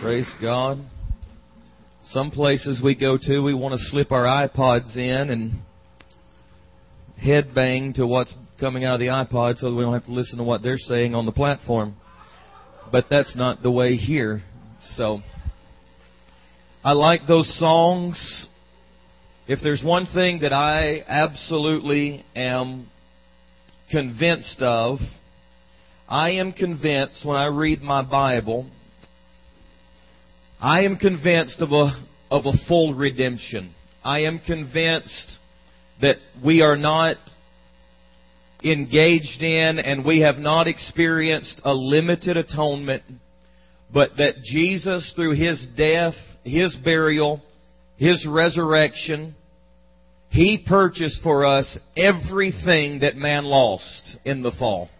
Praise God. Some places we go to, we want to slip our iPods in and headbang to what's coming out of the iPod so that we don't have to listen to what they're saying on the platform. But that's not the way here. So, I like those songs. If there's one thing that I absolutely am convinced of, I am convinced when I read my Bible, I am convinced of a, of a full redemption. I am convinced that we are not engaged in and we have not experienced a limited atonement, but that Jesus, through His death, His burial, His resurrection, He purchased for us everything that man lost in the fall.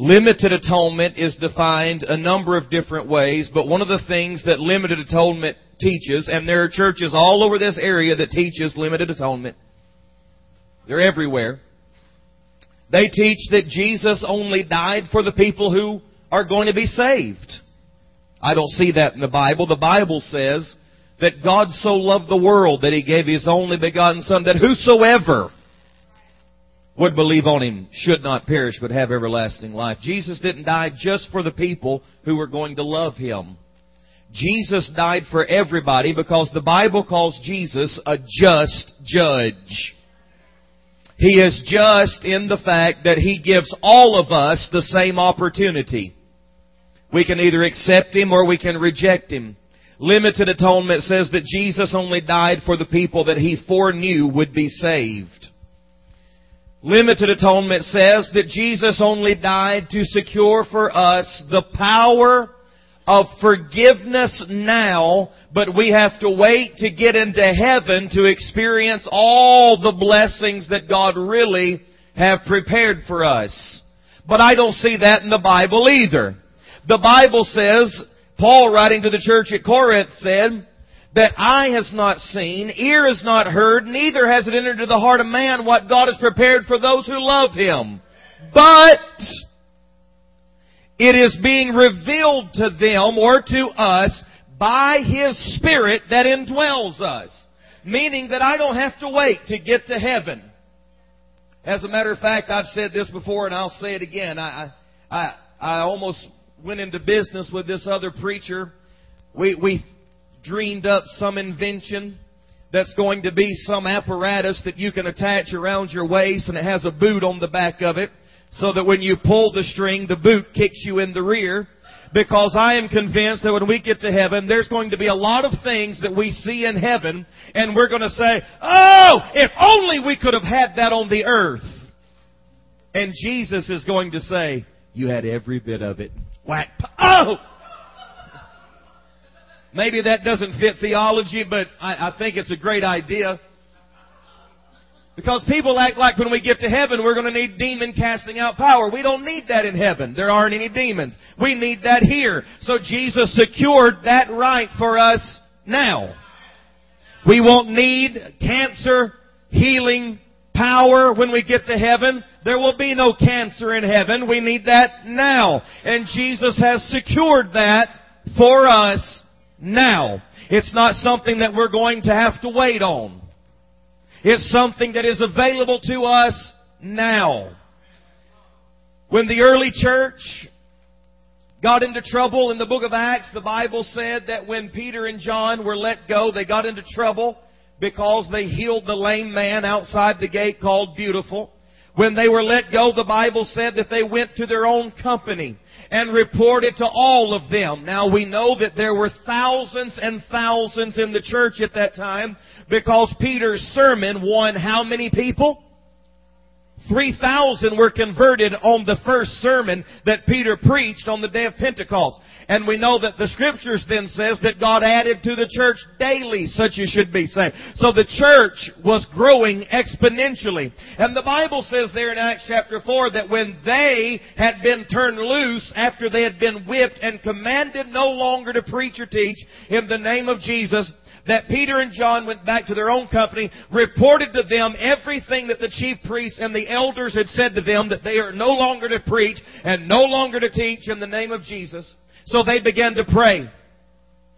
Limited atonement is defined a number of different ways, but one of the things that limited atonement teaches, and there are churches all over this area that teaches limited atonement. They're everywhere. They teach that Jesus only died for the people who are going to be saved. I don't see that in the Bible. The Bible says that God so loved the world that He gave His only begotten Son that whosoever would believe on him should not perish but have everlasting life. Jesus didn't die just for the people who were going to love him. Jesus died for everybody because the Bible calls Jesus a just judge. He is just in the fact that He gives all of us the same opportunity. We can either accept Him or we can reject Him. Limited atonement says that Jesus only died for the people that He foreknew would be saved. Limited atonement says that Jesus only died to secure for us the power of forgiveness now, but we have to wait to get into heaven to experience all the blessings that God really have prepared for us. But I don't see that in the Bible either. The Bible says, Paul writing to the church at Corinth said, that eye has not seen, ear has not heard, neither has it entered into the heart of man what God has prepared for those who love Him. But it is being revealed to them or to us by His Spirit that indwells us. Meaning that I don't have to wait to get to heaven. As a matter of fact, I've said this before and I'll say it again. I, I, I almost went into business with this other preacher. We, we dreamed up some invention that's going to be some apparatus that you can attach around your waist and it has a boot on the back of it so that when you pull the string, the boot kicks you in the rear. Because I am convinced that when we get to heaven, there's going to be a lot of things that we see in heaven and we're going to say, Oh, if only we could have had that on the earth. And Jesus is going to say, You had every bit of it. Whack. Oh! Maybe that doesn't fit theology, but I, I think it's a great idea. Because people act like when we get to heaven, we're going to need demon casting out power. We don't need that in heaven. There aren't any demons. We need that here. So Jesus secured that right for us now. We won't need cancer healing power when we get to heaven. There will be no cancer in heaven. We need that now. And Jesus has secured that for us now. It's not something that we're going to have to wait on. It's something that is available to us now. When the early church got into trouble in the book of Acts, the Bible said that when Peter and John were let go, they got into trouble because they healed the lame man outside the gate called Beautiful. When they were let go, the Bible said that they went to their own company and reported to all of them. Now we know that there were thousands and thousands in the church at that time because Peter's sermon won how many people? 3,000 were converted on the first sermon that Peter preached on the day of Pentecost. And we know that the scriptures then says that God added to the church daily such as should be saved. So the church was growing exponentially. And the Bible says there in Acts chapter 4 that when they had been turned loose after they had been whipped and commanded no longer to preach or teach in the name of Jesus, that Peter and John went back to their own company, reported to them everything that the chief priests and the elders had said to them that they are no longer to preach and no longer to teach in the name of Jesus. So they began to pray.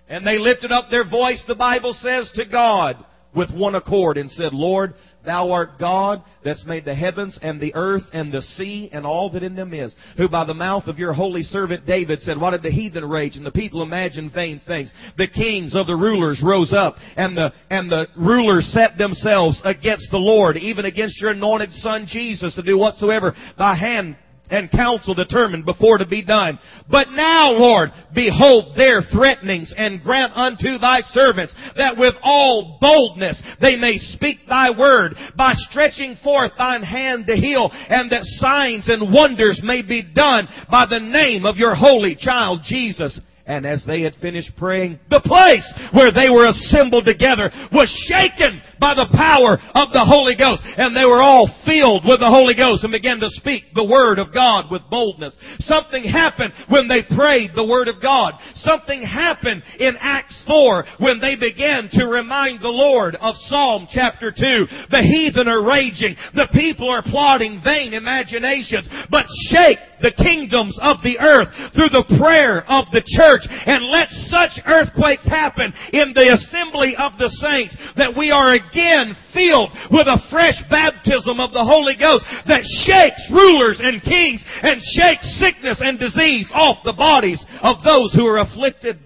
And they lifted up their voice, the Bible says, to God with one accord and said, Lord, Thou art God that's made the heavens and the earth and the sea and all that in them is, who by the mouth of your holy servant David said, Why did the heathen rage and the people imagine vain things? The kings of the rulers rose up and the, and the rulers set themselves against the Lord, even against your anointed son Jesus to do whatsoever thy hand and counsel determined before to be done. But now, Lord, behold their threatenings and grant unto thy servants that with all boldness they may speak thy word by stretching forth thine hand to heal and that signs and wonders may be done by the name of your holy child Jesus. And as they had finished praying, the place where they were assembled together was shaken by the power of the Holy Ghost. And they were all filled with the Holy Ghost and began to speak the Word of God with boldness. Something happened when they prayed the Word of God. Something happened in Acts 4 when they began to remind the Lord of Psalm chapter 2. The heathen are raging. The people are plotting vain imaginations. But shake the kingdoms of the earth through the prayer of the church and let such earthquakes happen in the assembly of the saints that we are again filled with a fresh baptism of the Holy Ghost that shakes rulers and kings and shakes sickness and disease off the bodies of those who are afflicted.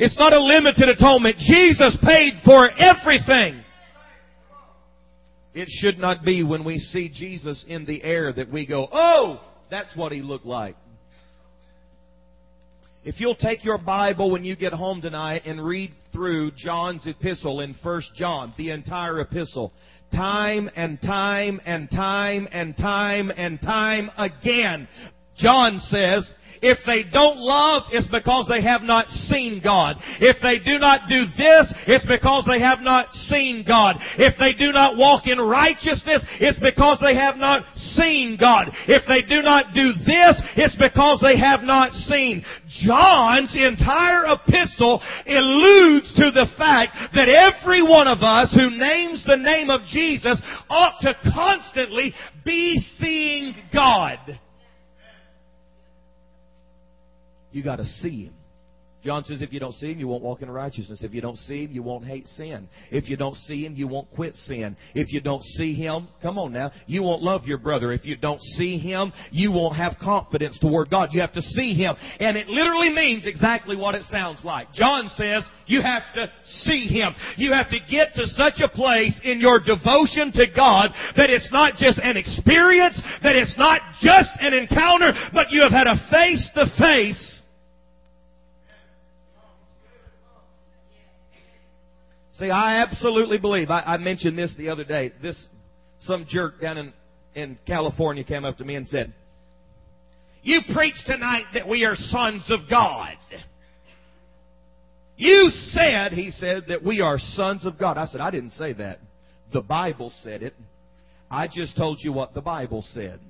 It's not a limited atonement. Jesus paid for everything. It should not be when we see Jesus in the air that we go, oh, that's what he looked like. If you'll take your Bible when you get home tonight and read through John's epistle in 1 John, the entire epistle, time and time and time and time and time again, John says, if they don't love, it's because they have not seen God. If they do not do this, it's because they have not seen God. If they do not walk in righteousness, it's because they have not seen God. If they do not do this, it's because they have not seen. John's entire epistle alludes to the fact that every one of us who names the name of Jesus ought to constantly be seeing God. You got to see Him. John says, if you don't see him, you won't walk in righteousness. If you don't see him, you won't hate sin. If you don't see him, you won't quit sin. If you don't see him, come on now, you won't love your brother. If you don't see him, you won't have confidence toward God. You have to see him. And it literally means exactly what it sounds like. John says, you have to see him. You have to get to such a place in your devotion to God that it's not just an experience, that it's not just an encounter, but you have had a face to face See, I absolutely believe. I, I mentioned this the other day. This some jerk down in in California came up to me and said, "You preach tonight that we are sons of God." You said, he said, that we are sons of God. I said, I didn't say that. The Bible said it. I just told you what the Bible said.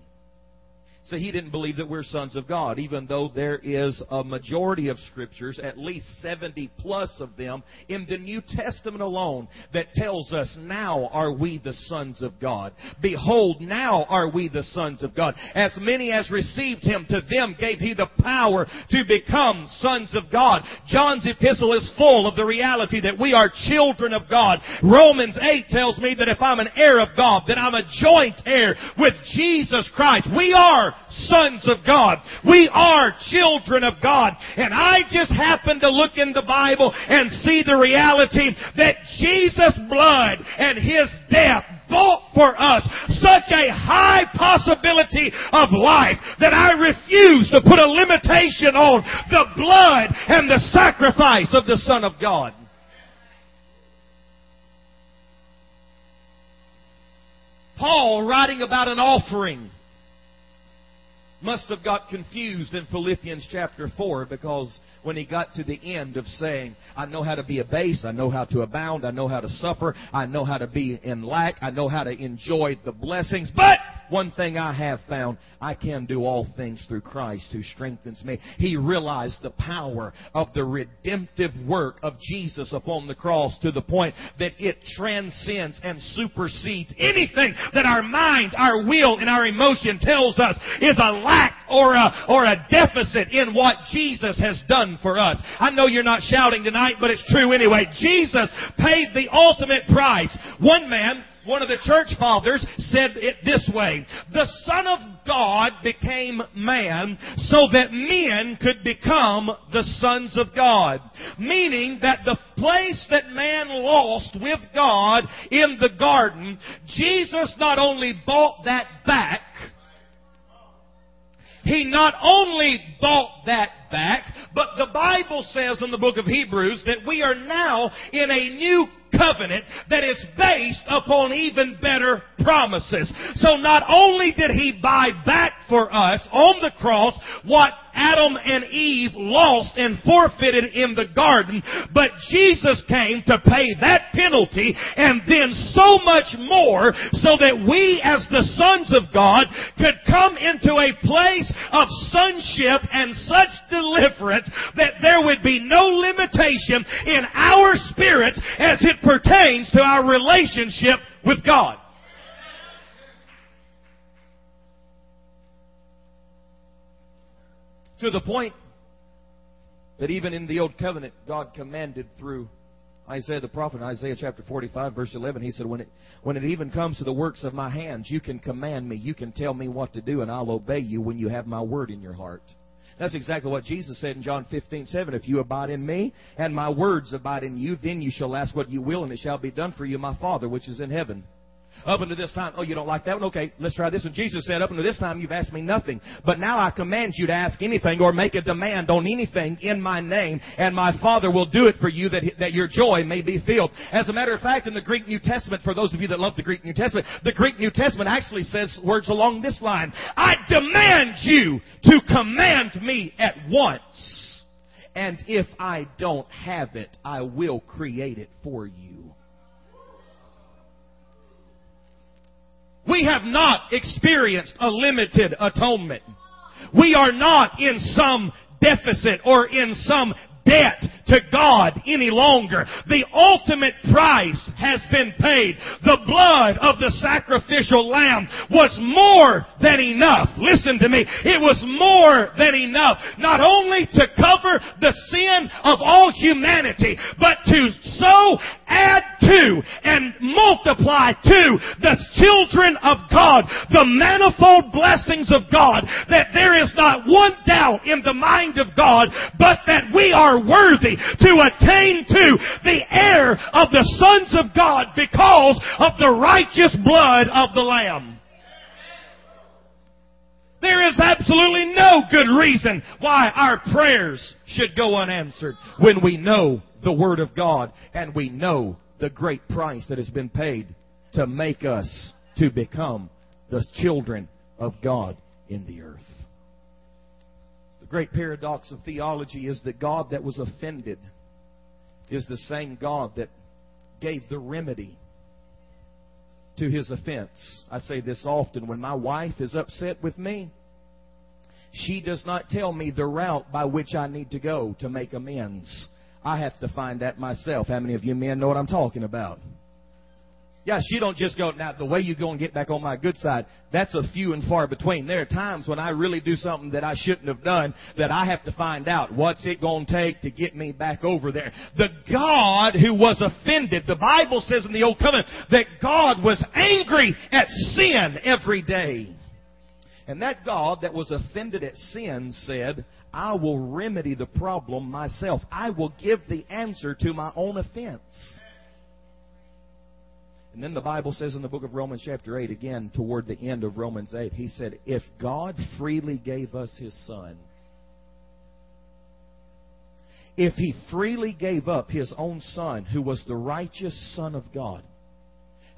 So he didn't believe that we're sons of God, even though there is a majority of scriptures, at least 70 plus of them, in the New Testament alone, that tells us, now are we the sons of God. Behold, now are we the sons of God. As many as received him, to them gave he the power to become sons of God. John's epistle is full of the reality that we are children of God. Romans 8 tells me that if I'm an heir of God, then I'm a joint heir with Jesus Christ. We are sons of God. We are children of God. And I just happen to look in the Bible and see the reality that Jesus' blood and His death bought for us such a high possibility of life that I refuse to put a limitation on the blood and the sacrifice of the Son of God. Paul writing about an offering must have got confused in Philippians chapter 4 because when he got to the end of saying, I know how to be abased, I know how to abound, I know how to suffer, I know how to be in lack, I know how to enjoy the blessings, but one thing I have found, I can do all things through Christ who strengthens me. He realized the power of the redemptive work of Jesus upon the cross to the point that it transcends and supersedes anything that our mind, our will, and our emotion tells us is a lack or a, or a deficit in what Jesus has done for us. I know you're not shouting tonight, but it's true anyway. Jesus paid the ultimate price. One man one of the church fathers said it this way. The Son of God became man so that men could become the sons of God. Meaning that the place that man lost with God in the garden, Jesus not only bought that back, he not only bought that back, but the Bible says in the book of Hebrews that we are now in a new covenant that is based upon even better promises. So not only did he buy back for us on the cross what Adam and Eve lost and forfeited in the garden, but Jesus came to pay that penalty and then so much more so that we as the sons of God could come into a place of sonship and such deliverance that there would be no limitation in our spirits as it pertains to our relationship with God. To the point that even in the Old Covenant, God commanded through Isaiah the prophet, Isaiah chapter 45, verse 11, he said, when it, when it even comes to the works of my hands, you can command me, you can tell me what to do, and I'll obey you when you have my word in your heart. That's exactly what Jesus said in John 15, 7. If you abide in me, and my words abide in you, then you shall ask what you will, and it shall be done for you, my Father, which is in heaven. Up until this time, oh, you don't like that one? Okay, let's try this one. Jesus said, up until this time, you've asked me nothing. But now I command you to ask anything or make a demand on anything in my name, and my Father will do it for you that, that your joy may be filled. As a matter of fact, in the Greek New Testament, for those of you that love the Greek New Testament, the Greek New Testament actually says words along this line. I demand you to command me at once. And if I don't have it, I will create it for you. We have not experienced a limited atonement. We are not in some deficit or in some debt to God any longer. The ultimate price has been paid. The blood of the sacrificial lamb was more than enough. Listen to me. It was more than enough. Not only to cover the sin of all humanity, but to so add to and multiply to the children of God the manifold blessings of God that there is not one doubt in the mind of God but that we are worthy to attain to the heir of the sons of God because of the righteous blood of the Lamb. There is absolutely no good reason why our prayers should go unanswered when we know the Word of God and we know the great price that has been paid to make us to become the children of God in the earth great paradox of theology is that God that was offended is the same God that gave the remedy to his offense. I say this often when my wife is upset with me, she does not tell me the route by which I need to go to make amends. I have to find that myself. How many of you men know what I'm talking about? Yes, you don't just go, now the way you go and get back on my good side, that's a few and far between. There are times when I really do something that I shouldn't have done that I have to find out what's it going to take to get me back over there. The God who was offended, the Bible says in the Old Covenant that God was angry at sin every day. And that God that was offended at sin said, I will remedy the problem myself. I will give the answer to my own offense. And then the Bible says in the book of Romans, chapter 8, again, toward the end of Romans 8, he said, If God freely gave us his Son, if he freely gave up his own Son, who was the righteous Son of God,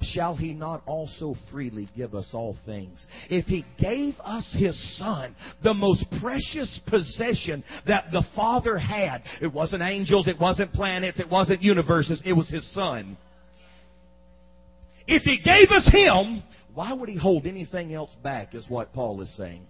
shall he not also freely give us all things? If he gave us his son, the most precious possession that the Father had, it wasn't angels, it wasn't planets, it wasn't universes, it was his son. If He gave us Him, Why would he hold anything else back, is what Paul is saying.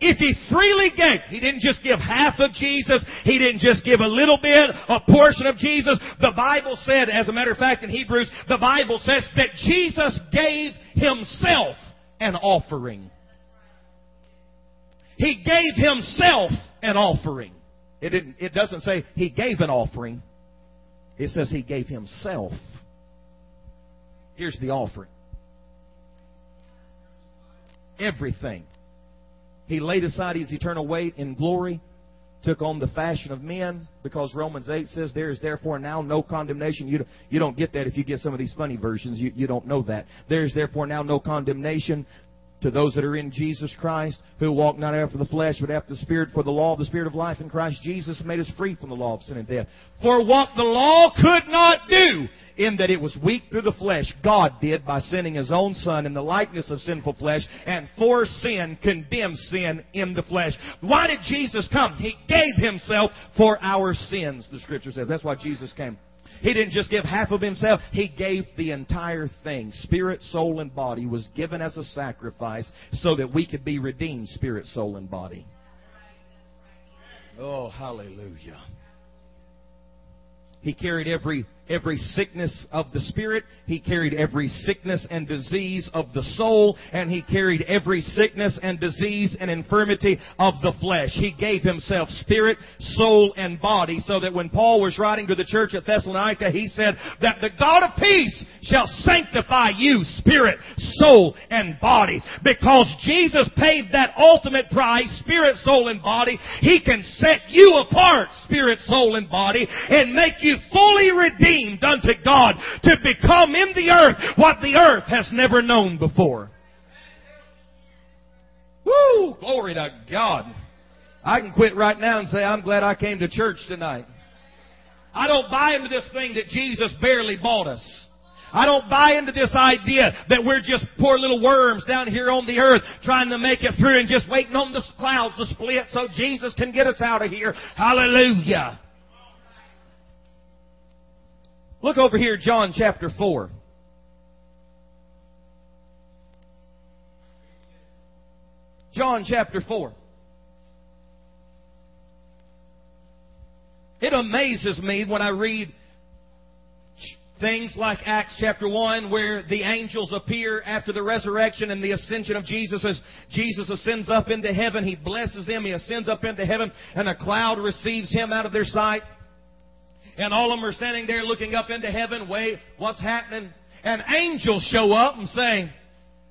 If he freely gave, he didn't just give half of Jesus, he didn't just give a little bit, a portion of Jesus. The Bible said, as a matter of fact in Hebrews, the Bible says that Jesus gave himself an offering. He gave himself an offering. It, didn't, it doesn't say he gave an offering. It says he gave himself. Here's the offering. Everything. He laid aside his eternal weight in glory, took on the fashion of men, because Romans 8 says, There is therefore now no condemnation. You, you don't get that if you get some of these funny versions. You, you don't know that. There is therefore now no condemnation to those that are in Jesus Christ, who walk not after the flesh, but after the Spirit. For the law of the Spirit of life in Christ Jesus made us free from the law of sin and death. For what the law could not do, in that it was weak through the flesh, God did by sending His own Son in the likeness of sinful flesh, and for sin condemned sin in the flesh. Why did Jesus come? He gave Himself for our sins, the Scripture says. That's why Jesus came. He didn't just give half of himself, he gave the entire thing. Spirit, soul, and body was given as a sacrifice so that we could be redeemed, spirit, soul, and body. Oh, hallelujah. He carried every every sickness of the spirit. He carried every sickness and disease of the soul. And he carried every sickness and disease and infirmity of the flesh. He gave himself spirit, soul, and body so that when Paul was writing to the church at Thessalonica, he said that the God of peace shall sanctify you, spirit, soul, and body. Because Jesus paid that ultimate price, spirit, soul, and body, he can set you apart, spirit, soul, and body, and make you fully redeemed redeemed unto God to become in the earth what the earth has never known before. Woo! Glory to God. I can quit right now and say, I'm glad I came to church tonight. I don't buy into this thing that Jesus barely bought us. I don't buy into this idea that we're just poor little worms down here on the earth trying to make it through and just waiting on the clouds to split so Jesus can get us out of here. Hallelujah. Look over here, John chapter 4. John chapter 4. It amazes me when I read things like Acts chapter 1 where the angels appear after the resurrection and the ascension of Jesus as Jesus ascends up into heaven. He blesses them. He ascends up into heaven and a cloud receives him out of their sight. And all of them are standing there looking up into heaven. Wait, what's happening? And angels show up and say,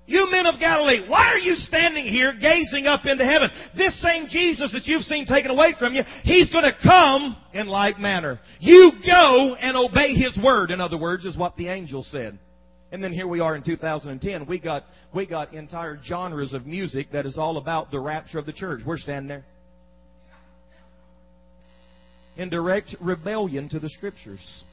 you men of Galilee, why are you standing here gazing up into heaven? This same Jesus that you've seen taken away from you, He's to come in like manner. You go and obey His word, in other words, is what the angel said. And then here we are in 2010. We got, we got entire genres of music that is all about the rapture of the church. We're standing there in direct rebellion to the Scriptures.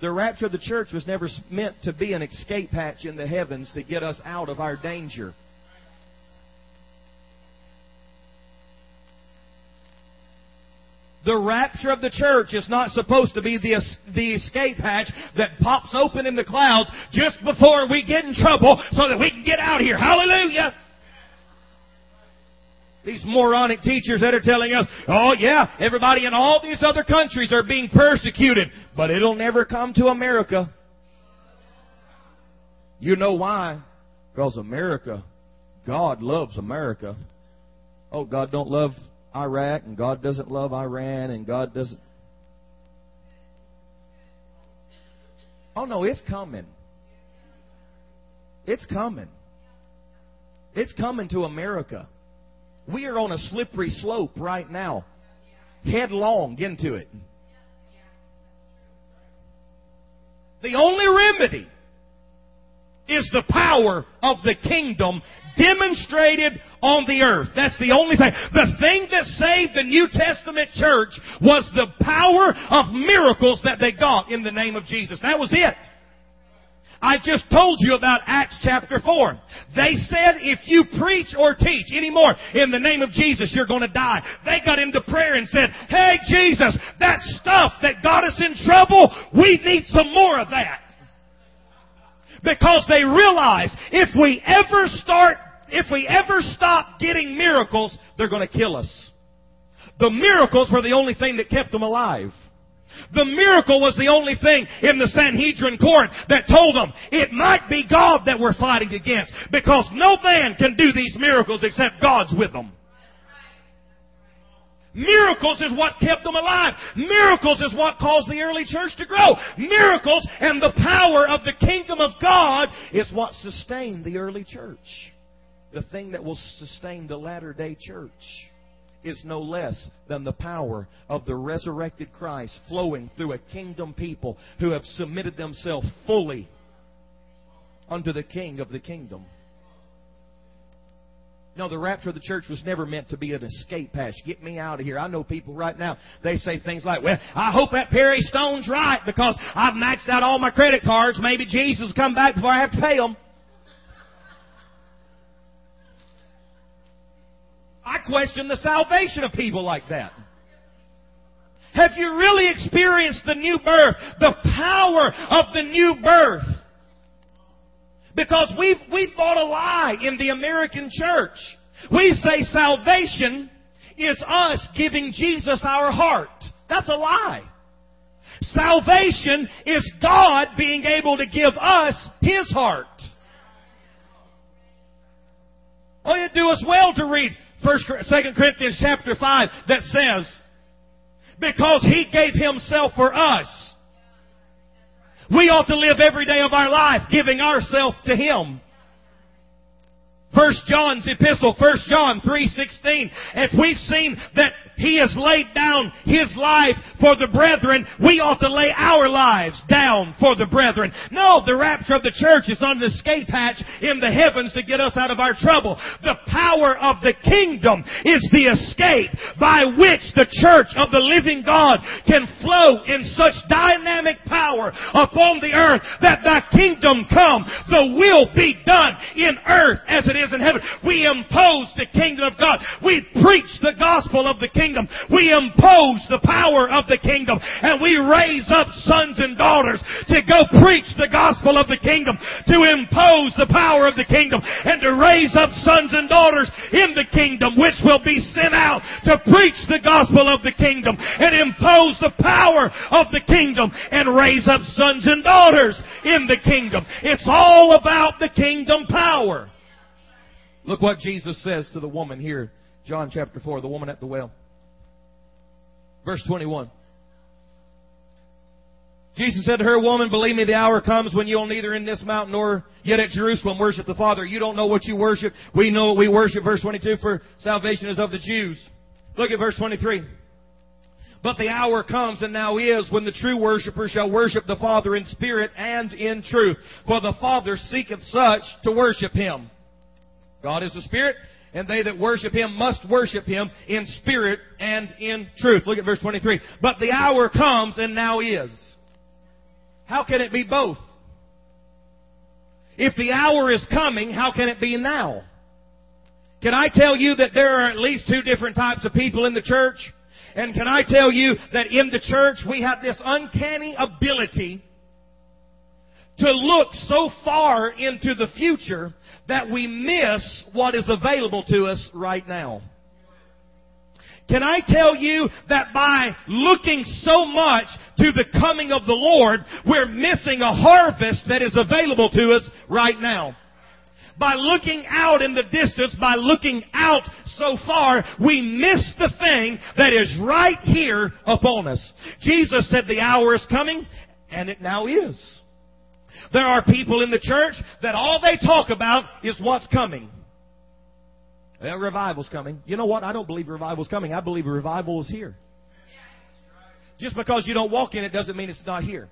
The rapture of the church was never meant to be an escape hatch in the heavens to get us out of our danger. The rapture of the church is not supposed to be the, the escape hatch that pops open in the clouds just before we get in trouble so that we can get out of here. Hallelujah! These moronic teachers that are telling us, oh yeah, everybody in all these other countries are being persecuted, but it'll never come to America. You know why? Because America, God loves America. Oh, God don't love Iraq, and God doesn't love Iran, and God doesn't. Oh no, it's coming. It's coming. It's coming to America. We are on a slippery slope right now. Headlong into it. The only remedy is the power of the kingdom demonstrated on the earth. That's the only thing. The thing that saved the New Testament church was the power of miracles that they got in the name of Jesus. That was it. I just told you about Acts chapter 4. They said if you preach or teach anymore in the name of Jesus, you're going to die. They got into prayer and said, Hey Jesus, that stuff that got us in trouble, we need some more of that. Because they realized if we ever start, if we ever stop getting miracles, they're going to kill us. The miracles were the only thing that kept them alive. The miracle was the only thing in the Sanhedrin court that told them it might be God that we're fighting against because no man can do these miracles except God's with them. Miracles is what kept them alive. Miracles is what caused the early church to grow. Miracles and the power of the kingdom of God is what sustained the early church. The thing that will sustain the latter day church is no less than the power of the resurrected Christ flowing through a kingdom people who have submitted themselves fully unto the King of the kingdom. No, the rapture of the church was never meant to be an escape hatch. Get me out of here. I know people right now, they say things like, well, I hope that Perry Stone's right because I've maxed out all my credit cards. Maybe Jesus will come back before I have to pay them. I question the salvation of people like that. Have you really experienced the new birth? The power of the new birth? Because we've, we've bought a lie in the American church. We say salvation is us giving Jesus our heart. That's a lie. Salvation is God being able to give us His heart. Oh, it'd do us well to read First, Second Corinthians chapter 5 that says, because He gave Himself for us, we ought to live every day of our life giving ourselves to Him. First John's epistle, First John 3.16. If we've seen that he has laid down His life for the brethren. We ought to lay our lives down for the brethren. No, the rapture of the church is not an escape hatch in the heavens to get us out of our trouble. The power of the kingdom is the escape by which the church of the living God can flow in such dynamic power upon the earth that thy kingdom come, the will be done in earth as it is in heaven. We impose the kingdom of God. We preach the gospel of the kingdom kingdom. We impose the power of the kingdom and we raise up sons and daughters to go preach the gospel of the kingdom, to impose the power of the kingdom and to raise up sons and daughters in the kingdom which will be sent out to preach the gospel of the kingdom and impose the power of the kingdom and raise up sons and daughters in the kingdom. It's all about the kingdom power. Look what Jesus says to the woman here, John chapter 4, the woman at the well. Verse 21. Jesus said to her, Woman, believe me, the hour comes when you'll neither in this mountain nor yet at Jerusalem worship the Father. You don't know what you worship. We know what we worship. Verse 22, for salvation is of the Jews. Look at verse 23. But the hour comes and now is when the true worshipper shall worship the Father in spirit and in truth. For the Father seeketh such to worship Him. God is a spirit, and they that worship him must worship him in spirit and in truth. Look at verse 23. But the hour comes and now is. How can it be both? If the hour is coming, how can it be now? Can I tell you that there are at least two different types of people in the church? And can I tell you that in the church we have this uncanny ability to look so far into the future that we miss what is available to us right now. Can I tell you that by looking so much to the coming of the Lord, we're missing a harvest that is available to us right now? By looking out in the distance, by looking out so far, we miss the thing that is right here upon us. Jesus said the hour is coming, and it now is. There are people in the church that all they talk about is what's coming. Well, revival's coming. You know what? I don't believe revival's coming. I believe revival is here. Just because you don't walk in it doesn't mean it's not here.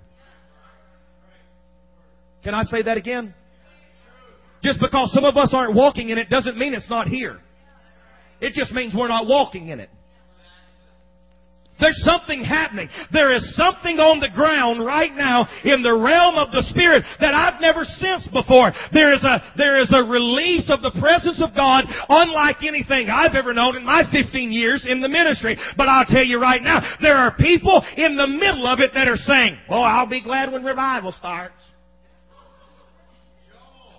Can I say that again? Just because some of us aren't walking in it doesn't mean it's not here. It just means we're not walking in it. There's something happening. There is something on the ground right now in the realm of the Spirit that I've never sensed before. There is a, there is a release of the presence of God unlike anything I've ever known in my 15 years in the ministry. But I'll tell you right now, there are people in the middle of it that are saying, Oh, I'll be glad when revival starts.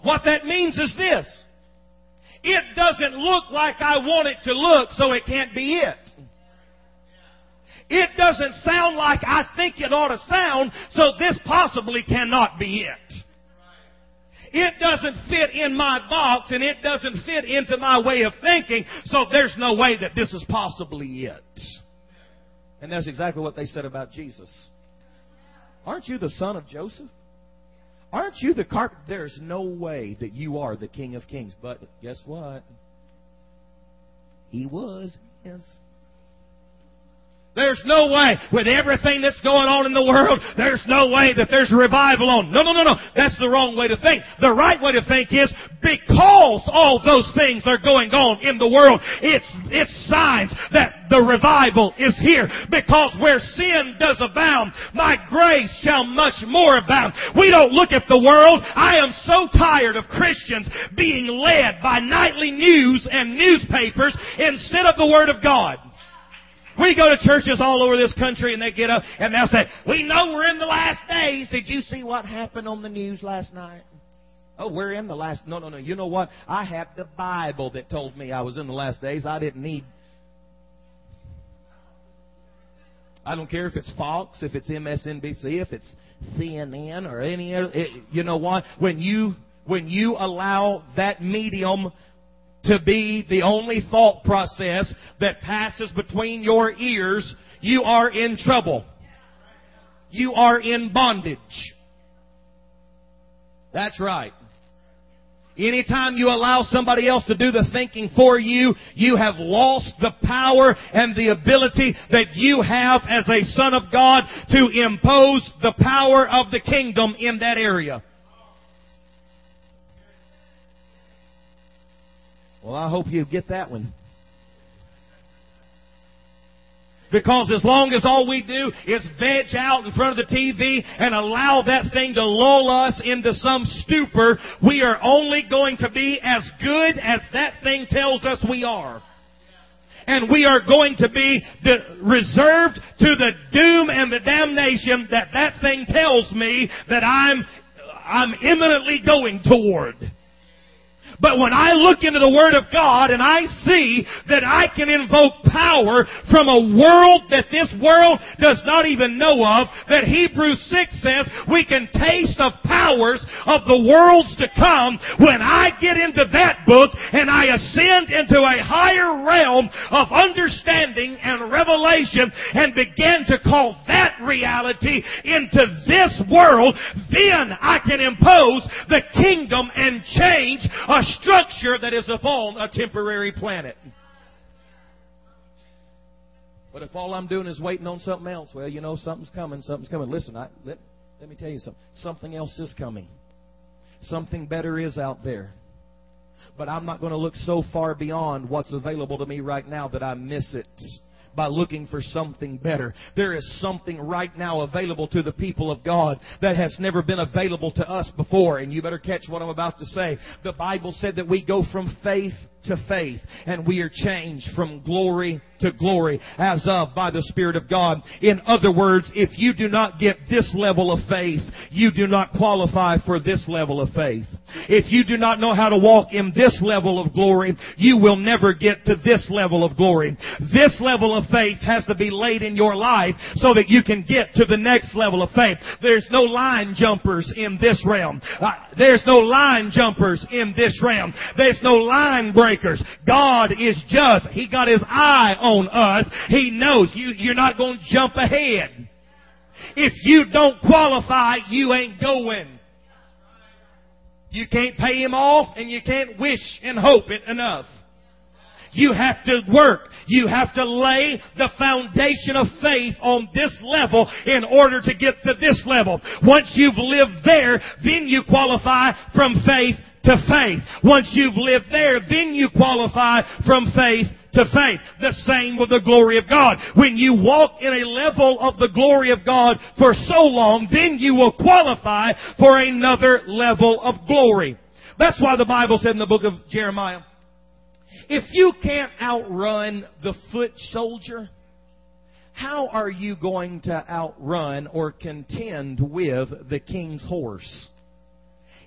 What that means is this. It doesn't look like I want it to look, so it can't be it. It doesn't sound like I think it ought to sound, so this possibly cannot be it. It doesn't fit in my box and it doesn't fit into my way of thinking, so there's no way that this is possibly it. And that's exactly what they said about Jesus. Aren't you the son of Joseph? Aren't you the carpenter? There's no way that you are the King of Kings. But guess what? He was. Yes. There's no way, with everything that's going on in the world, there's no way that there's revival on. No, no, no, no. That's the wrong way to think. The right way to think is because all those things are going on in the world, it's, it's signs that the revival is here. Because where sin does abound, my grace shall much more abound. We don't look at the world. I am so tired of Christians being led by nightly news and newspapers instead of the Word of God. We go to churches all over this country and they get up and they'll say, we know we're in the last days. Did you see what happened on the news last night? Oh, we're in the last. No, no, no. You know what? I have the Bible that told me I was in the last days. I didn't need. I don't care if it's Fox, if it's MSNBC, if it's CNN or any other. you know what? When you when you allow that medium to be the only thought process that passes between your ears, you are in trouble. You are in bondage. That's right. Anytime you allow somebody else to do the thinking for you, you have lost the power and the ability that you have as a son of God to impose the power of the kingdom in that area. Well, I hope you get that one. Because as long as all we do is veg out in front of the TV and allow that thing to lull us into some stupor, we are only going to be as good as that thing tells us we are. And we are going to be reserved to the doom and the damnation that that thing tells me that I'm, I'm imminently going toward. But when I look into the Word of God and I see that I can invoke power from a world that this world does not even know of, that Hebrews 6 says we can taste of powers of the worlds to come, when I get into that book and I ascend into a higher realm of understanding and revelation and begin to call that reality into this world, then I can impose the kingdom and change a structure that is upon a temporary planet. But if all I'm doing is waiting on something else, well, you know, something's coming, something's coming. Listen, I, let, let me tell you something. Something else is coming. Something better is out there. But I'm not going to look so far beyond what's available to me right now that I miss it by looking for something better. There is something right now available to the people of God that has never been available to us before. And you better catch what I'm about to say. The Bible said that we go from faith to faith and we are changed from glory to glory as of by the Spirit of God. In other words, if you do not get this level of faith, you do not qualify for this level of faith. If you do not know how to walk in this level of glory, you will never get to this level of glory. This level of faith has to be laid in your life so that you can get to the next level of faith. There's no line jumpers in this realm. Uh, there's no line jumpers in this realm. There's no line breakers. God is just. He got His eye on us. He knows you, you're not going to jump ahead. If you don't qualify, you ain't going. You can't pay him off and you can't wish and hope it enough. You have to work. You have to lay the foundation of faith on this level in order to get to this level. Once you've lived there, then you qualify from faith to faith. Once you've lived there, then you qualify from faith to faith. The same with the glory of God. When you walk in a level of the glory of God for so long, then you will qualify for another level of glory. That's why the Bible said in the book of Jeremiah, if you can't outrun the foot soldier, how are you going to outrun or contend with the king's horse?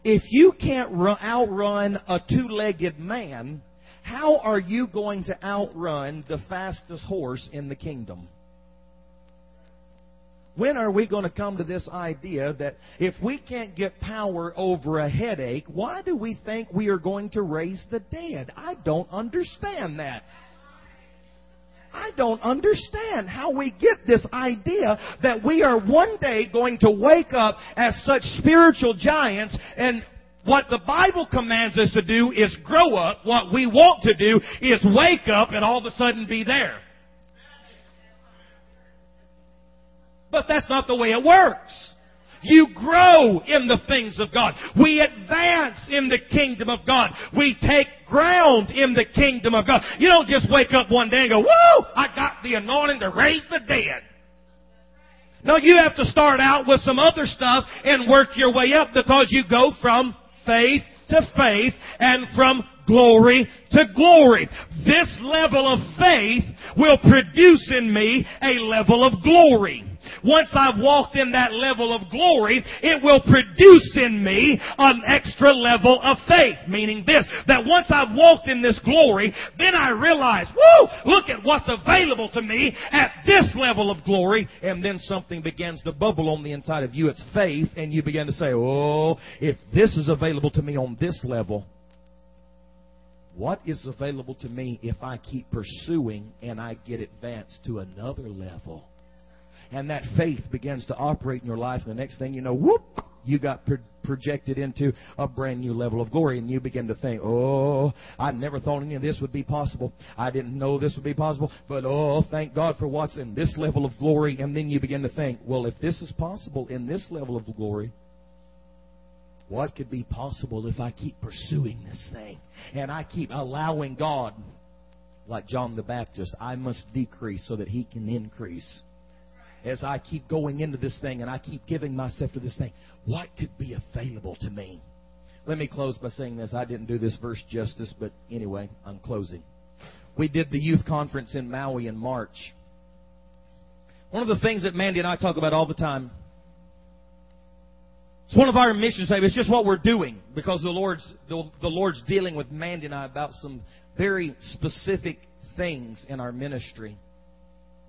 If you can't outrun a two-legged man, how are you going to outrun the fastest horse in the kingdom? When are we going to come to this idea that if we can't get power over a headache, why do we think we are going to raise the dead? I don't understand that. I don't understand how we get this idea that we are one day going to wake up as such spiritual giants and what the Bible commands us to do is grow up. What we want to do is wake up and all of a sudden be there. But that's not the way it works. You grow in the things of God. We advance in the kingdom of God. We take ground in the kingdom of God. You don't just wake up one day and go, whoa, I got the anointing to raise the dead. No, you have to start out with some other stuff and work your way up because you go from faith to faith and from glory to glory. This level of faith will produce in me a level of glory. Once I've walked in that level of glory, it will produce in me an extra level of faith. Meaning this, that once I've walked in this glory, then I realize, whoo, look at what's available to me at this level of glory. And then something begins to bubble on the inside of you. It's faith. And you begin to say, oh, if this is available to me on this level, what is available to me if I keep pursuing and I get advanced to another level? And that faith begins to operate in your life, and the next thing you know, whoop, you got pro- projected into a brand new level of glory, and you begin to think, oh, I never thought any of this would be possible. I didn't know this would be possible, but oh, thank God for what's in this level of glory. And then you begin to think, well, if this is possible in this level of glory, what could be possible if I keep pursuing this thing and I keep allowing God, like John the Baptist, I must decrease so that He can increase as I keep going into this thing and I keep giving myself to this thing, what could be available to me? Let me close by saying this. I didn't do this verse justice, but anyway, I'm closing. We did the youth conference in Maui in March. One of the things that Mandy and I talk about all the time. It's one of our missions. It's just what we're doing because the Lord's the, the Lord's dealing with Mandy and I about some very specific things in our ministry.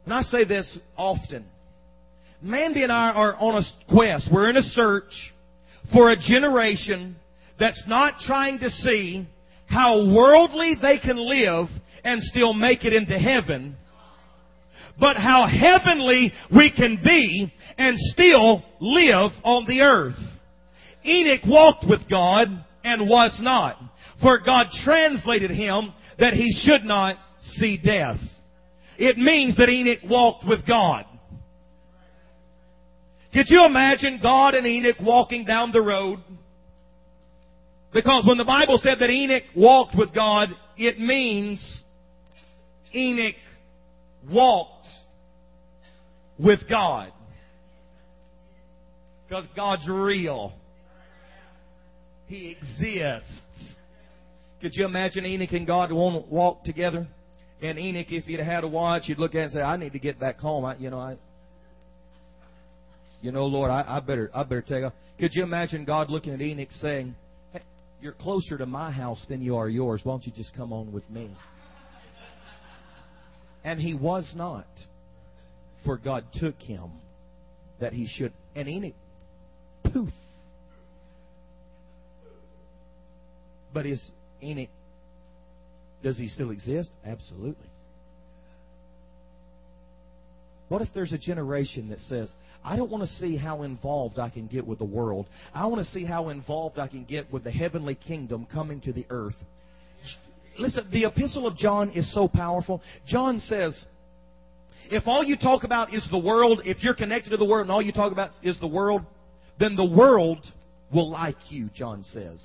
And I say this often. Mandy and I are on a quest. We're in a search for a generation that's not trying to see how worldly they can live and still make it into heaven, but how heavenly we can be and still live on the earth. Enoch walked with God and was not, for God translated him that he should not see death. It means that Enoch walked with God. Could you imagine God and Enoch walking down the road? Because when the Bible said that Enoch walked with God, it means Enoch walked with God. Because God's real. He exists. Could you imagine Enoch and God won't walk together? And Enoch, if you'd had a watch, you'd look at it and say, I need to get back home. I, you know, I, you know, Lord, I, I better I better take off. Could you imagine God looking at Enoch saying, hey, You're closer to my house than you are yours. Why don't you just come on with me? And he was not, for God took him that he should. And Enoch, poof. But is Enoch, does he still exist? Absolutely. What if there's a generation that says, I don't want to see how involved I can get with the world. I want to see how involved I can get with the heavenly kingdom coming to the earth. Listen, the epistle of John is so powerful. John says, if all you talk about is the world, if you're connected to the world and all you talk about is the world, then the world will like you, John says.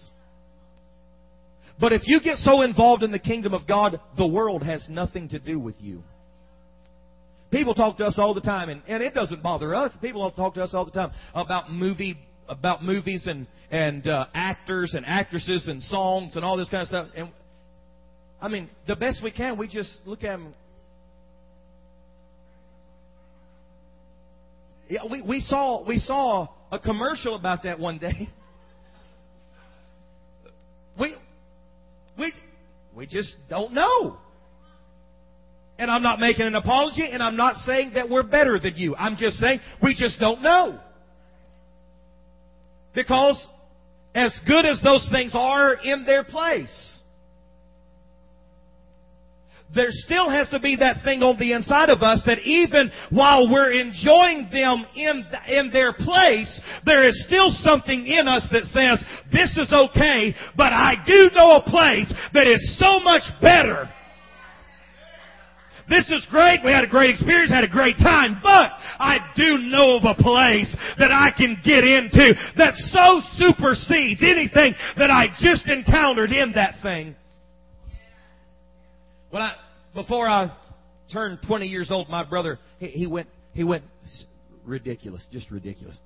But if you get so involved in the kingdom of God, the world has nothing to do with you. People talk to us all the time, and, and it doesn't bother us. People talk to us all the time about movie about movies and and uh, actors and actresses and songs and all this kind of stuff. And I mean, the best we can, we just look at them. Yeah, we, we saw we saw a commercial about that one day. We we we just don't know. And I'm not making an apology, and I'm not saying that we're better than you. I'm just saying we just don't know. Because as good as those things are in their place, there still has to be that thing on the inside of us that even while we're enjoying them in, in their place, there is still something in us that says, this is okay, but I do know a place that is so much better. This is great. We had a great experience, had a great time, but I do know of a place that I can get into that so supersedes anything that I just encountered in that thing. When I, before I turned 20 years old, my brother, he, he went, he went ridiculous, just ridiculous.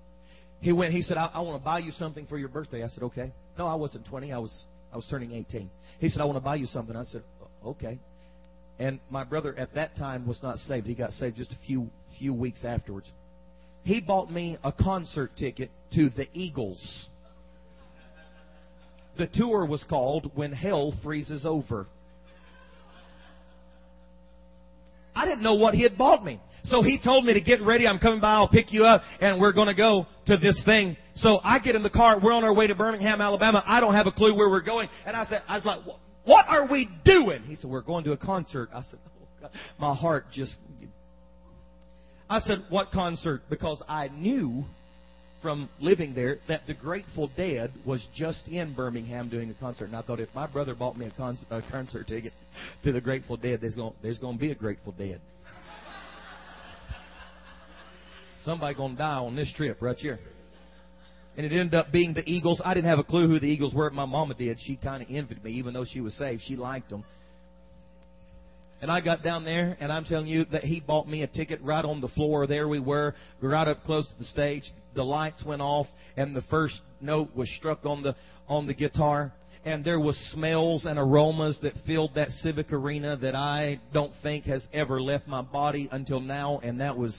He went, he said, I, I want to buy you something for your birthday. I said, okay. No, I wasn't 20. I was, I was turning 18. He said, I want to buy you something. I said, okay. And my brother at that time was not saved. He got saved just a few, few weeks afterwards. He bought me a concert ticket to the Eagles. The tour was called When Hell Freezes Over. I didn't know what he had bought me. So he told me to get ready. I'm coming by. I'll pick you up, and we're going to go to this thing. So I get in the car. We're on our way to Birmingham, Alabama. I don't have a clue where we're going. And I said, I was like, what are we doing? He said, we're going to a concert. I said, oh God. my heart just. I said, what concert? Because I knew from living there that the Grateful Dead was just in Birmingham doing a concert. And I thought if my brother bought me a, a concert ticket to the Grateful Dead, there's going there's going to be a Grateful Dead. Somebody going to die on this trip right here. And it ended up being the Eagles. I didn't have a clue who the Eagles were. My mama did. She kind of envied me, even though she was saved. She liked them. And I got down there, and I'm telling you that he bought me a ticket right on the floor. There we were, right up close to the stage. The lights went off, and the first note was struck on the on the guitar. And there was smells and aromas that filled that civic arena that I don't think has ever left my body until now. And that was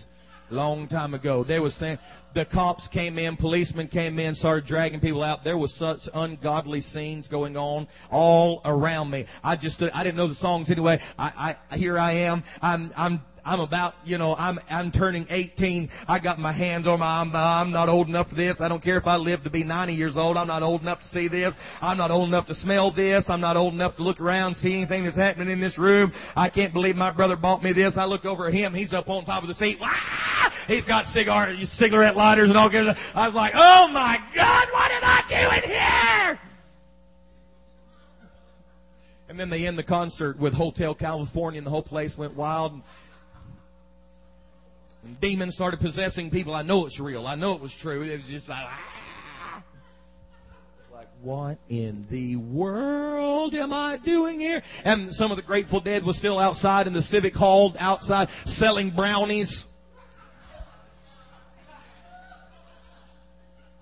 long time ago. They was saying the cops came in, policemen came in, started dragging people out. There was such ungodly scenes going on all around me. I just I didn't know the songs anyway. I, I here I am. I'm I'm I'm about, you know, I'm, I'm turning 18. I got my hands on my, I'm, I'm not old enough for this. I don't care if I live to be 90 years old. I'm not old enough to see this. I'm not old enough to smell this. I'm not old enough to look around, see anything that's happening in this room. I can't believe my brother bought me this. I look over at him. He's up on top of the seat. Wah! He's got cigar, cigarette lighters and all kinds of, I was like, oh my God, what am I doing here? And then they end the concert with Hotel California and the whole place went wild. And demons started possessing people. I know it's real. I know it was true. It was just like, ah. Like, what in the world am I doing here? And some of the Grateful Dead was still outside in the Civic Hall, outside selling brownies.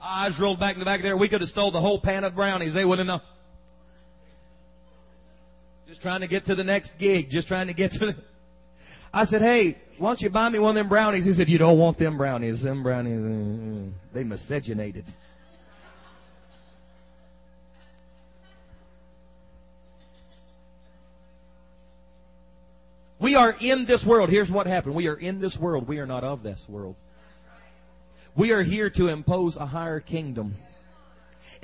Eyes rolled back in the back there. We could have stole the whole pan of brownies. They wouldn't know. Just trying to get to the next gig. Just trying to get to the. I said, hey, why don't you buy me one of them brownies? He said, you don't want them brownies. Them brownies, uh, they miscegenated. We are in this world. Here's what happened. We are in this world. We are not of this world. We are here to impose a higher kingdom.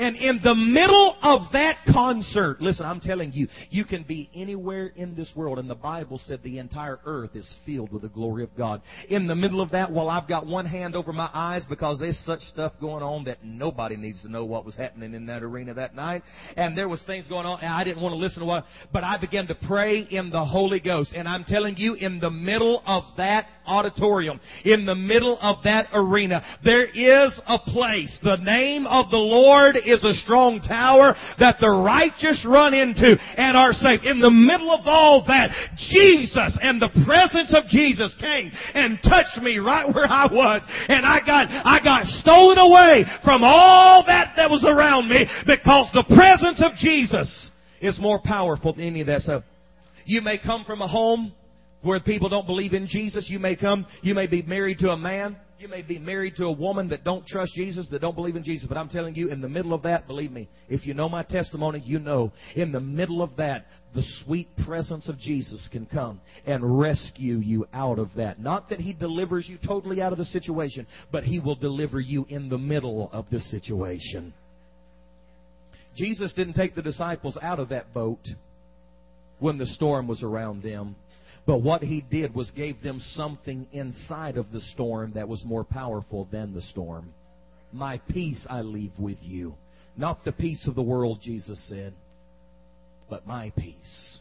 And in the middle of that concert, listen, I'm telling you, you can be anywhere in this world. And the Bible said the entire earth is filled with the glory of God. In the middle of that, while I've got one hand over my eyes because there's such stuff going on that nobody needs to know what was happening in that arena that night. And there was things going on and I didn't want to listen to what, but I began to pray in the Holy Ghost. And I'm telling you, in the middle of that auditorium, in the middle of that arena, there is a place. The name of the Lord is a strong tower that the righteous run into and are safe. In the middle of all that, Jesus and the presence of Jesus came and touched me right where I was. And I got, I got stolen away from all that that was around me because the presence of Jesus is more powerful than any of that stuff. You may come from a home where people don't believe in Jesus. You may come, you may be married to a man You may be married to a woman that don't trust Jesus, that don't believe in Jesus, but I'm telling you, in the middle of that, believe me, if you know my testimony, you know, in the middle of that, the sweet presence of Jesus can come and rescue you out of that. Not that He delivers you totally out of the situation, but He will deliver you in the middle of the situation. Jesus didn't take the disciples out of that boat when the storm was around them. But what he did was gave them something inside of the storm that was more powerful than the storm. My peace I leave with you. Not the peace of the world, Jesus said, but my peace.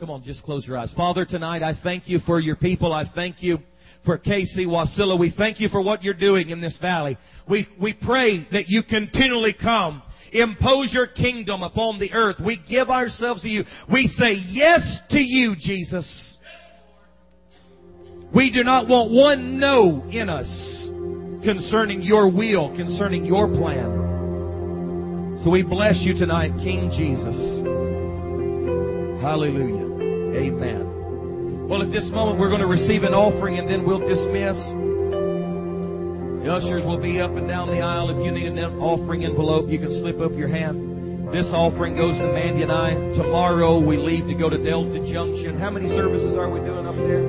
Come on, just close your eyes. Father, tonight I thank you for your people. I thank you for KC Wasilla. We thank you for what you're doing in this valley. We, we pray that you continually come impose your kingdom upon the earth. We give ourselves to you. We say yes to you, Jesus. We do not want one no in us concerning your will, concerning your plan. So we bless you tonight, King Jesus. Hallelujah. Amen. Well, at this moment, we're going to receive an offering and then we'll dismiss. The ushers will be up and down the aisle. If you need an offering envelope, you can slip up your hand. This offering goes to Mandy and I. Tomorrow we leave to go to Delta Junction. How many services are we doing up there?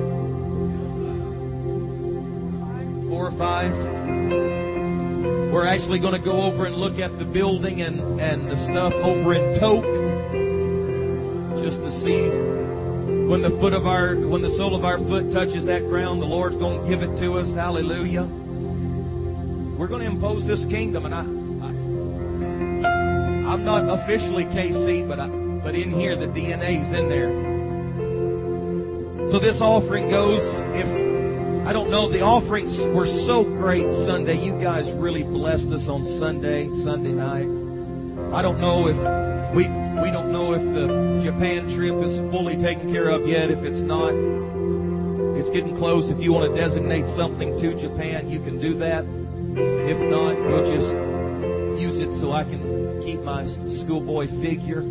Four or five. We're actually going to go over and look at the building and, and the stuff over in Tok. Just to see when the foot of our when the sole of our foot touches that ground, the Lord's going to give it to us. Hallelujah. We're going to impose this kingdom, and I, I I'm not officially KC, but I, but in here the DNA's in there. So this offering goes. If I don't know, the offerings were so great Sunday. You guys really blessed us on Sunday, Sunday night. I don't know if we we don't know if the Japan trip is fully taken care of yet. If it's not, it's getting close. If you want to designate something to Japan, you can do that. If not, we'll just use it so I can keep my schoolboy figure.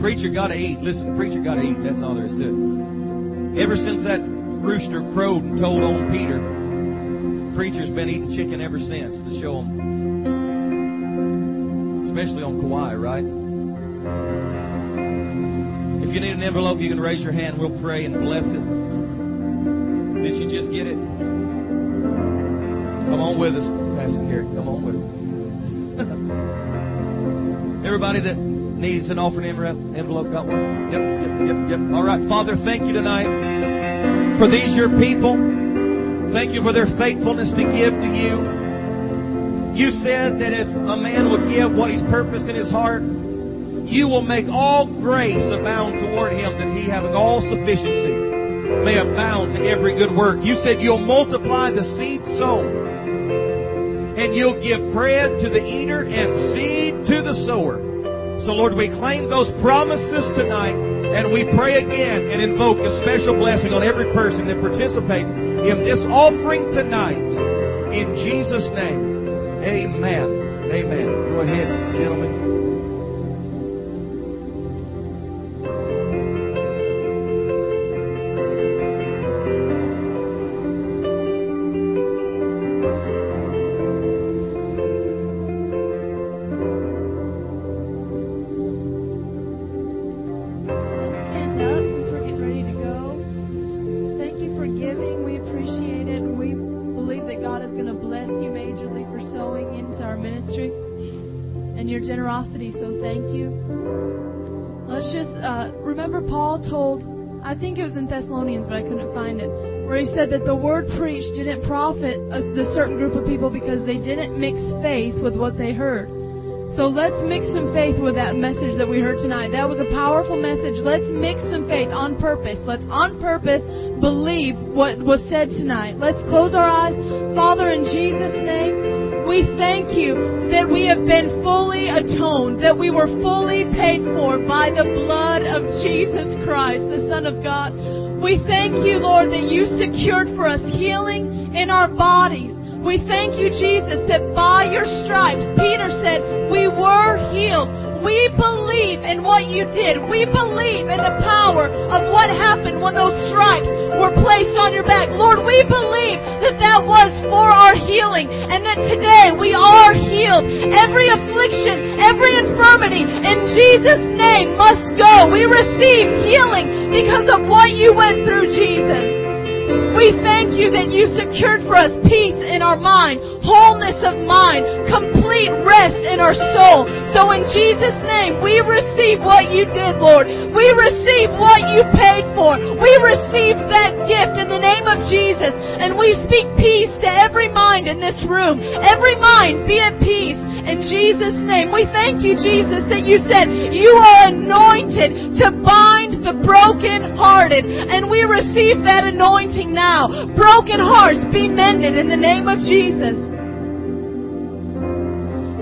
Preacher got to eat. Listen, preacher got to eat. That's all there is to it. Ever since that rooster crowed and told on Peter, preacher's been eating chicken ever since to show him. Especially on Kauai, right? If you need an envelope, you can raise your hand. We'll pray and bless it. Did you just get it? Come on with us, Pastor Kerry. Come on with us. Everybody that needs an offering envelope got one? Yep, yep, yep, yep. All right. Father, thank you tonight for these your people. Thank you for their faithfulness to give to you. You said that if a man will give what he's purposed in his heart, you will make all grace abound toward him, that he having all sufficiency may abound to every good work. You said you'll multiply the seed sown and you'll give bread to the eater and seed to the sower. So, Lord, we claim those promises tonight, and we pray again and invoke a special blessing on every person that participates in this offering tonight. In Jesus' name, amen. Amen. Go ahead, gentlemen. Ministry and your generosity. So thank you. Let's just uh, remember Paul told, I think it was in Thessalonians, but I couldn't find it, where he said that the word preached didn't profit a, the certain group of people because they didn't mix faith with what they heard. So let's mix some faith with that message that we heard tonight. That was a powerful message. Let's mix some faith on purpose. Let's on purpose believe what was said tonight. Let's close our eyes. Father, in Jesus' name, we thank you that we have been fully atoned, that we were fully paid for by the blood of Jesus Christ, the Son of God. We thank you, Lord, that you secured for us healing in our bodies. We thank you, Jesus, that by your stripes, Peter said, we were healed. We believe in what you did. We believe in the power of what happened when those stripes were placed on your back. Lord, we believe that that was for our healing and that today we are healed. Every affliction, every infirmity in Jesus' name must go. We receive healing because of what you went through, Jesus. We thank you that you secured for us peace in our mind, wholeness of mind, complete rest in our soul. So in Jesus' name, we receive what you did, Lord. We receive what you paid for. We receive that gift in the name of Jesus. And we speak peace to every mind in this room. Every mind be at peace in Jesus' name. We thank you, Jesus, that you said you are anointed to bind the broken-hearted. And we receive that anointing now. Broken hearts be mended in the name of Jesus.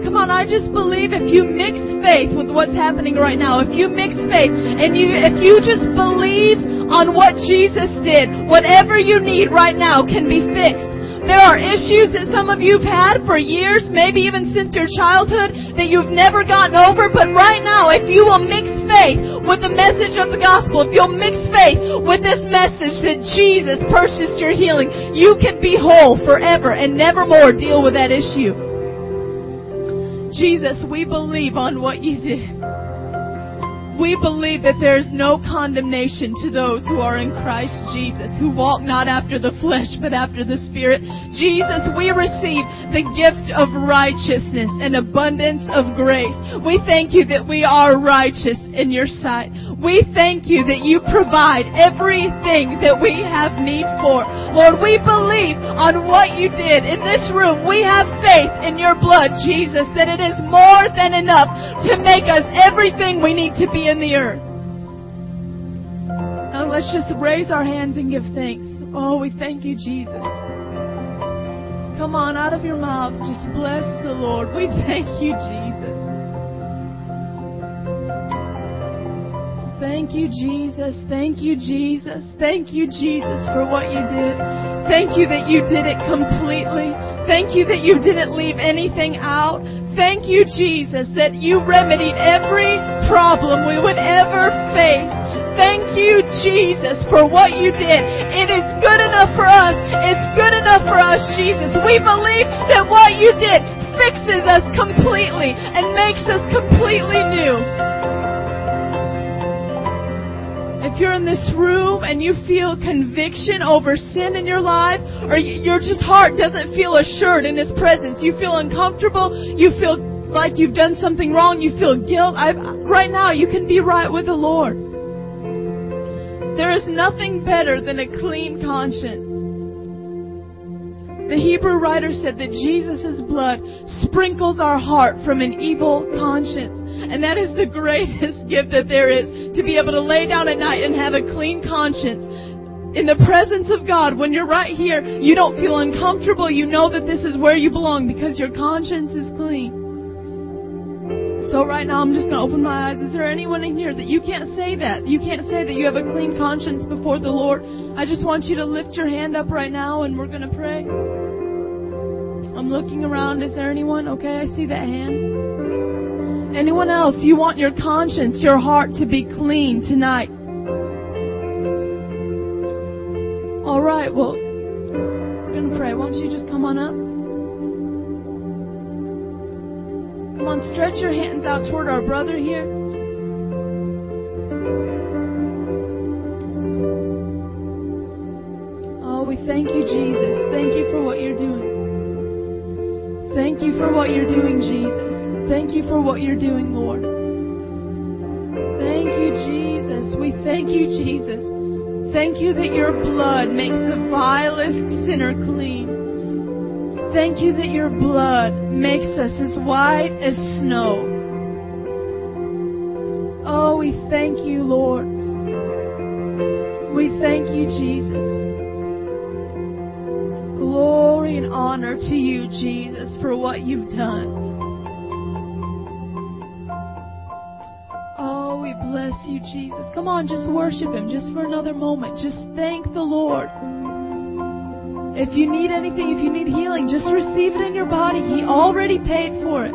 Come on, I just believe if you mix faith with what's happening right now, if you mix faith and you, if you just believe on what Jesus did, whatever you need right now can be fixed. There are issues that some of you have had for years, maybe even since your childhood, that you've never gotten over. But right now, if you will mix faith with the message of the gospel, if you'll mix faith with this message that Jesus purchased your healing, you can be whole forever and never more deal with that issue. Jesus, we believe on what you did. We believe that there is no condemnation to those who are in Christ Jesus, who walk not after the flesh, but after the Spirit. Jesus, we receive the gift of righteousness and abundance of grace. We thank you that we are righteous in your sight. We thank you that you provide everything that we have need for. Lord, we believe on what you did in this room. We have faith in your blood, Jesus, that it is more than enough to make us everything we need to be in the earth. Now let's just raise our hands and give thanks. Oh, we thank you, Jesus. Come on, out of your mouth, just bless the Lord. We thank you, Jesus. Thank you, Jesus. Thank you, Jesus. Thank you, Jesus, for what you did. Thank you that you did it completely. Thank you that you didn't leave anything out. Thank you, Jesus, that you remedied every problem we would ever face. Thank you, Jesus, for what you did. It is good enough for us. It's good enough for us, Jesus. We believe that what you did fixes us completely and makes us completely new. If you're in this room and you feel conviction over sin in your life, or your just heart doesn't feel assured in His presence, you feel uncomfortable, you feel like you've done something wrong, you feel guilt, I, right now you can be right with the Lord. There is nothing better than a clean conscience. The Hebrew writer said that Jesus' blood sprinkles our heart from an evil conscience. And that is the greatest gift that there is to be able to lay down at night and have a clean conscience. In the presence of God, when you're right here, you don't feel uncomfortable. You know that this is where you belong because your conscience is clean. So right now, I'm just going to open my eyes. Is there anyone in here that you can't say that? You can't say that you have a clean conscience before the Lord. I just want you to lift your hand up right now and we're going to pray. I'm looking around. Is there anyone? Okay, I see that hand. Anyone else? You want your conscience, your heart to be clean tonight. All right, well, we're going to pray. Why don't you just come on up? Come on, stretch your hands out toward our brother here. Oh, we thank you, Jesus. Thank you for what you're doing. Thank you for what you're doing, Jesus. Thank you for what you're doing, Lord. Thank you, Jesus. We thank you, Jesus. Thank you that your blood makes the vilest sinner clean. Thank you that your blood makes us as white as snow. Oh, we thank you, Lord. We thank you, Jesus. Glory and honor to you, Jesus, for what you've done. Jesus. Come on, just worship Him just for another moment. Just thank the Lord. If you need anything, if you need healing, just receive it in your body. He already paid for it.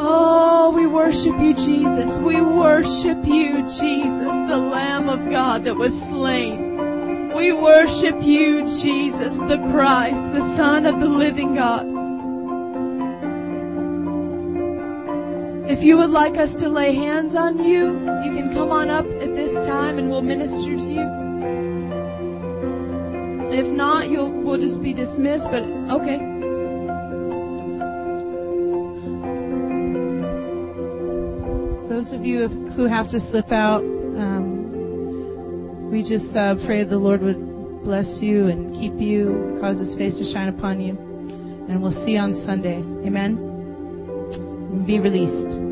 Oh, we worship you, Jesus. We worship you, Jesus, the Lamb of God that was slain. We worship you, Jesus, the Christ, the Son of the living God. If you would like us to lay hands on you, you can come on up at this time and we'll minister to you. If not, you'll we'll just be dismissed, but okay. Those of you who have to slip out, um, we just uh, pray the Lord would bless you and keep you, cause His face to shine upon you, and we'll see you on Sunday. Amen. Be released.